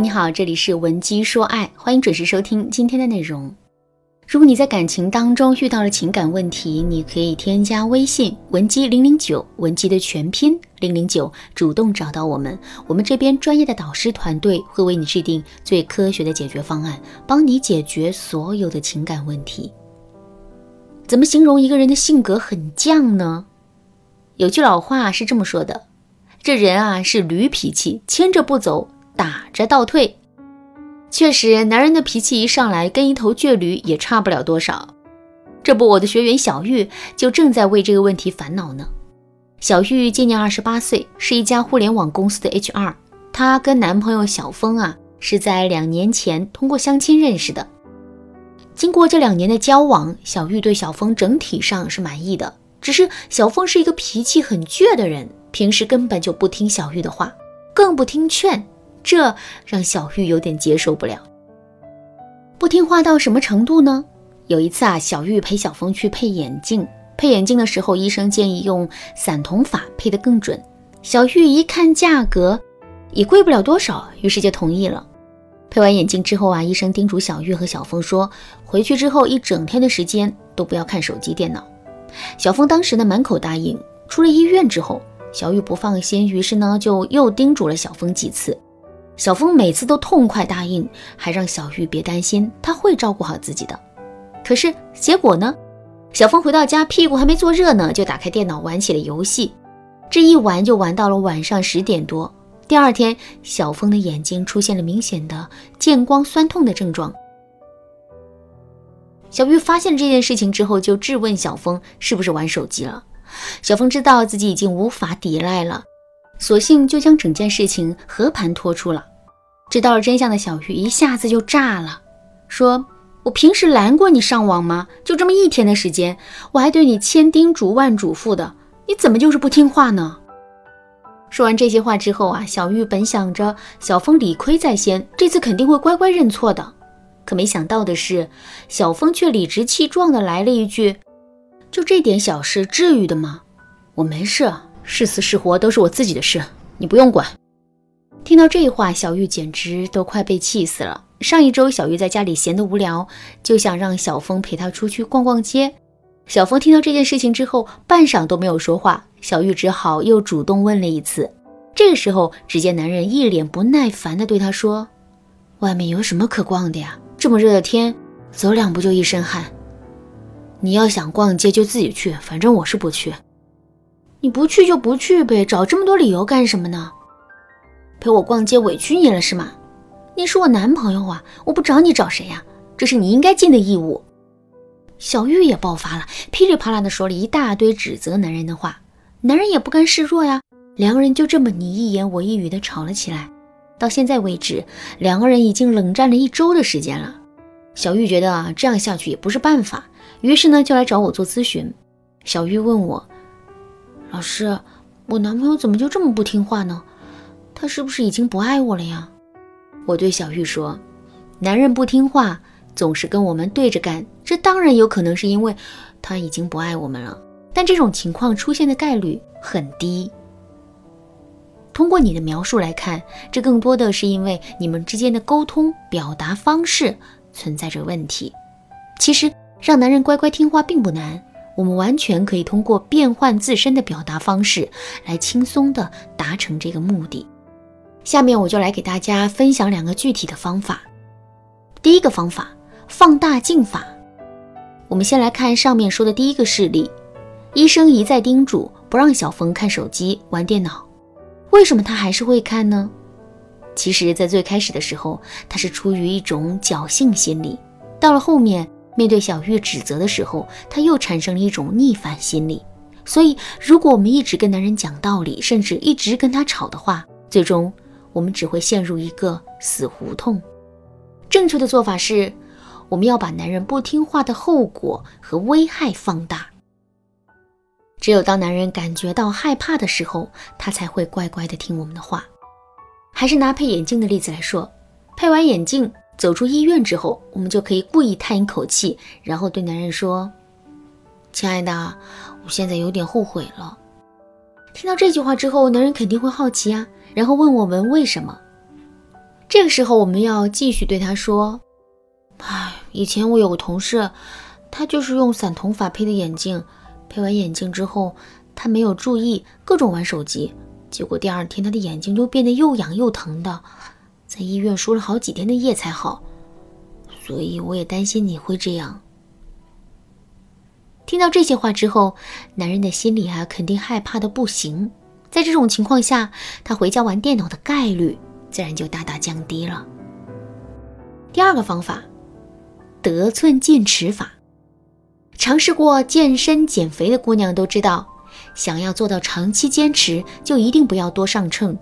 你好，这里是文姬说爱，欢迎准时收听今天的内容。如果你在感情当中遇到了情感问题，你可以添加微信文姬零零九，文姬的全拼零零九，主动找到我们，我们这边专业的导师团队会为你制定最科学的解决方案，帮你解决所有的情感问题。怎么形容一个人的性格很犟呢？有句老话是这么说的：这人啊是驴脾气，牵着不走，打着倒退。确实，男人的脾气一上来，跟一头倔驴也差不了多少。这不，我的学员小玉就正在为这个问题烦恼呢。小玉今年二十八岁，是一家互联网公司的 HR。她跟男朋友小峰啊，是在两年前通过相亲认识的。经过这两年的交往，小玉对小峰整体上是满意的。只是小峰是一个脾气很倔的人，平时根本就不听小玉的话，更不听劝。这让小玉有点接受不了。不听话到什么程度呢？有一次啊，小玉陪小峰去配眼镜，配眼镜的时候，医生建议用散瞳法配得更准。小玉一看价格，也贵不了多少，于是就同意了。配完眼镜之后啊，医生叮嘱小玉和小峰说，回去之后一整天的时间都不要看手机、电脑。小峰当时呢满口答应。出了医院之后，小玉不放心，于是呢就又叮嘱了小峰几次。小峰每次都痛快答应，还让小玉别担心，他会照顾好自己的。可是结果呢？小峰回到家，屁股还没坐热呢，就打开电脑玩起了游戏。这一玩就玩到了晚上十点多。第二天，小峰的眼睛出现了明显的见光酸痛的症状。小玉发现这件事情之后，就质问小峰是不是玩手机了。小峰知道自己已经无法抵赖了，索性就将整件事情和盘托出了。知道了真相的小玉一下子就炸了，说：“我平时拦过你上网吗？就这么一天的时间，我还对你千叮嘱万嘱咐的，你怎么就是不听话呢？”说完这些话之后啊，小玉本想着小峰理亏在先，这次肯定会乖乖认错的，可没想到的是，小峰却理直气壮的来了一句：“就这点小事，至于的吗？我没事，是死是活都是我自己的事，你不用管。”听到这话，小玉简直都快被气死了。上一周，小玉在家里闲得无聊，就想让小峰陪她出去逛逛街。小峰听到这件事情之后，半晌都没有说话。小玉只好又主动问了一次。这个时候，只见男人一脸不耐烦地对她说：“外面有什么可逛的呀？这么热的天，走两步就一身汗。你要想逛街就自己去，反正我是不去。你不去就不去呗，找这么多理由干什么呢？”陪我逛街委屈你了是吗？你是我男朋友啊，我不找你找谁呀？这是你应该尽的义务。小玉也爆发了，噼里啪啦的说了一大堆指责男人的话，男人也不甘示弱呀，两个人就这么你一言我一语的吵了起来。到现在为止，两个人已经冷战了一周的时间了。小玉觉得啊，这样下去也不是办法，于是呢就来找我做咨询。小玉问我，老师，我男朋友怎么就这么不听话呢？他是不是已经不爱我了呀？我对小玉说：“男人不听话，总是跟我们对着干，这当然有可能是因为他已经不爱我们了。但这种情况出现的概率很低。通过你的描述来看，这更多的是因为你们之间的沟通表达方式存在着问题。其实，让男人乖乖听话并不难，我们完全可以通过变换自身的表达方式来轻松地达成这个目的。”下面我就来给大家分享两个具体的方法。第一个方法，放大镜法。我们先来看上面说的第一个事例：医生一再叮嘱不让小峰看手机、玩电脑，为什么他还是会看呢？其实，在最开始的时候，他是出于一种侥幸心理；到了后面，面对小玉指责的时候，他又产生了一种逆反心理。所以，如果我们一直跟男人讲道理，甚至一直跟他吵的话，最终。我们只会陷入一个死胡同。正确的做法是，我们要把男人不听话的后果和危害放大。只有当男人感觉到害怕的时候，他才会乖乖的听我们的话。还是拿配眼镜的例子来说，配完眼镜走出医院之后，我们就可以故意叹一口气，然后对男人说：“亲爱的，我现在有点后悔了。”听到这句话之后，男人肯定会好奇啊。然后问我们为什么？这个时候，我们要继续对他说：“唉，以前我有个同事，他就是用散瞳法配的眼镜，配完眼镜之后，他没有注意，各种玩手机，结果第二天他的眼睛就变得又痒又疼的，在医院输了好几天的液才好。所以我也担心你会这样。”听到这些话之后，男人的心里啊，肯定害怕的不行。在这种情况下，他回家玩电脑的概率。自然就大大降低了。第二个方法，得寸进尺法。尝试过健身减肥的姑娘都知道，想要做到长期坚持，就一定不要多上秤，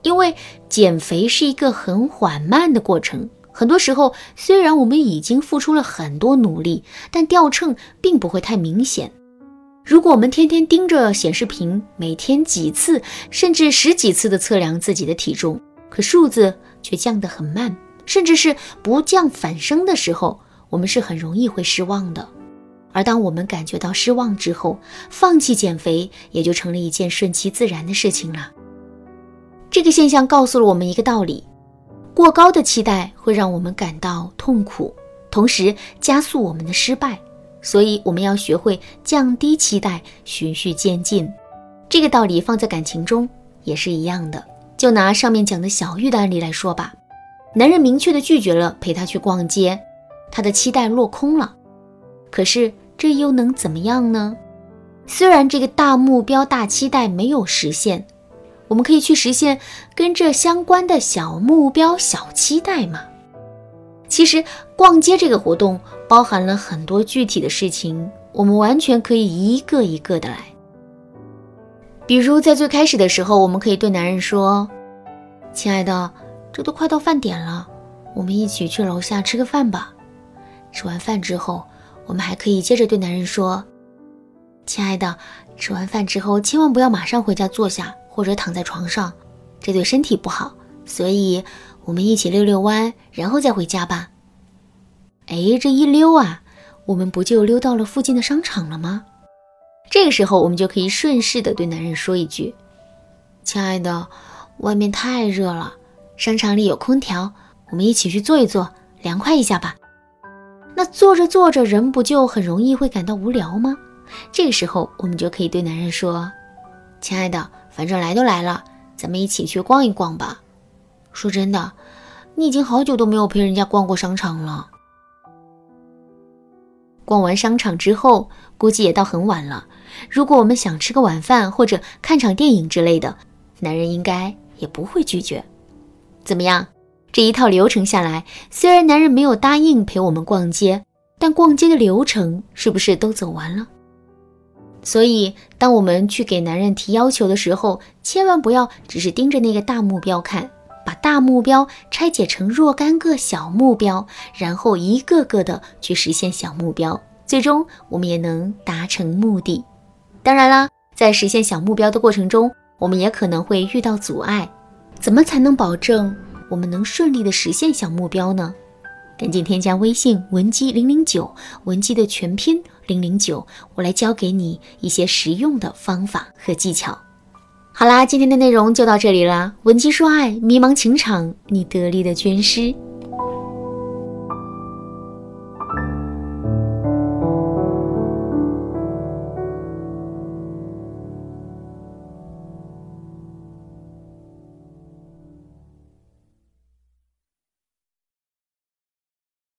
因为减肥是一个很缓慢的过程。很多时候，虽然我们已经付出了很多努力，但掉秤并不会太明显。如果我们天天盯着显示屏，每天几次甚至十几次的测量自己的体重，可数字却降得很慢，甚至是不降反升的时候，我们是很容易会失望的。而当我们感觉到失望之后，放弃减肥也就成了一件顺其自然的事情了。这个现象告诉了我们一个道理：过高的期待会让我们感到痛苦，同时加速我们的失败。所以我们要学会降低期待，循序渐进。这个道理放在感情中也是一样的。就拿上面讲的小玉的案例来说吧，男人明确的拒绝了陪她去逛街，她的期待落空了。可是这又能怎么样呢？虽然这个大目标、大期待没有实现，我们可以去实现跟这相关的小目标、小期待嘛。其实逛街这个活动包含了很多具体的事情，我们完全可以一个一个的来。比如在最开始的时候，我们可以对男人说：“亲爱的，这都快到饭点了，我们一起去楼下吃个饭吧。”吃完饭之后，我们还可以接着对男人说：“亲爱的，吃完饭之后千万不要马上回家坐下或者躺在床上，这对身体不好。”所以。我们一起溜溜弯，然后再回家吧。哎，这一溜啊，我们不就溜到了附近的商场了吗？这个时候，我们就可以顺势的对男人说一句：“亲爱的，外面太热了，商场里有空调，我们一起去坐一坐，凉快一下吧。”那坐着坐着，人不就很容易会感到无聊吗？这个时候，我们就可以对男人说：“亲爱的，反正来都来了，咱们一起去逛一逛吧。”说真的，你已经好久都没有陪人家逛过商场了。逛完商场之后，估计也到很晚了。如果我们想吃个晚饭或者看场电影之类的，男人应该也不会拒绝。怎么样？这一套流程下来，虽然男人没有答应陪我们逛街，但逛街的流程是不是都走完了？所以，当我们去给男人提要求的时候，千万不要只是盯着那个大目标看。把大目标拆解成若干个小目标，然后一个个的去实现小目标，最终我们也能达成目的。当然啦，在实现小目标的过程中，我们也可能会遇到阻碍。怎么才能保证我们能顺利的实现小目标呢？赶紧添加微信文姬零零九，文姬的全拼零零九，我来教给你一些实用的方法和技巧。好啦，今天的内容就到这里啦。文姬说爱，迷茫情场，你得力的军师。